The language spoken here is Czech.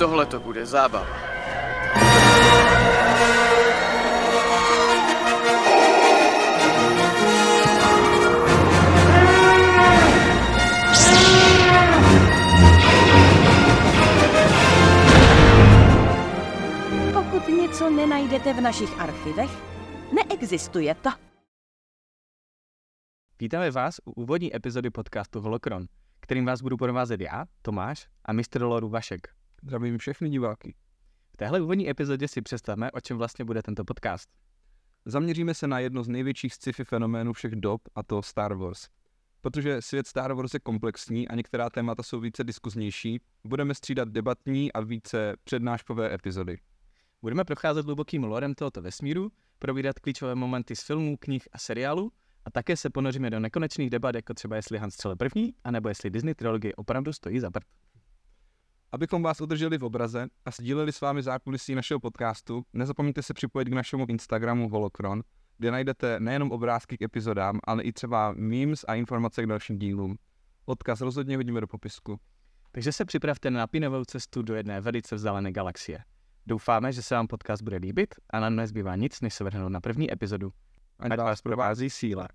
Tohle to bude zábava. Pokud něco nenajdete v našich archivech, neexistuje to. Vítáme vás u úvodní epizody podcastu Holokron, kterým vás budu provázet já, Tomáš a mistr Loru Vašek. Zdravím všechny diváky. V téhle úvodní epizodě si představme, o čem vlastně bude tento podcast. Zaměříme se na jedno z největších sci-fi fenoménů všech dob, a to Star Wars. Protože svět Star Wars je komplexní a některá témata jsou více diskuznější, budeme střídat debatní a více přednáškové epizody. Budeme procházet hlubokým lorem tohoto vesmíru, probírat klíčové momenty z filmů, knih a seriálů a také se ponoříme do nekonečných debat, jako třeba jestli Han střele první, anebo jestli Disney trilogie opravdu stojí za prd. Abychom vás udrželi v obraze a sdíleli s vámi zákulisí našeho podcastu, nezapomeňte se připojit k našemu Instagramu Holokron, kde najdete nejenom obrázky k epizodám, ale i třeba memes a informace k dalším dílům. Odkaz rozhodně vidíme do popisku. Takže se připravte na napínavou cestu do jedné velice vzdálené galaxie. Doufáme, že se vám podcast bude líbit a nám nezbývá nic, než se vrhnout na první epizodu. Ať vás provází síla.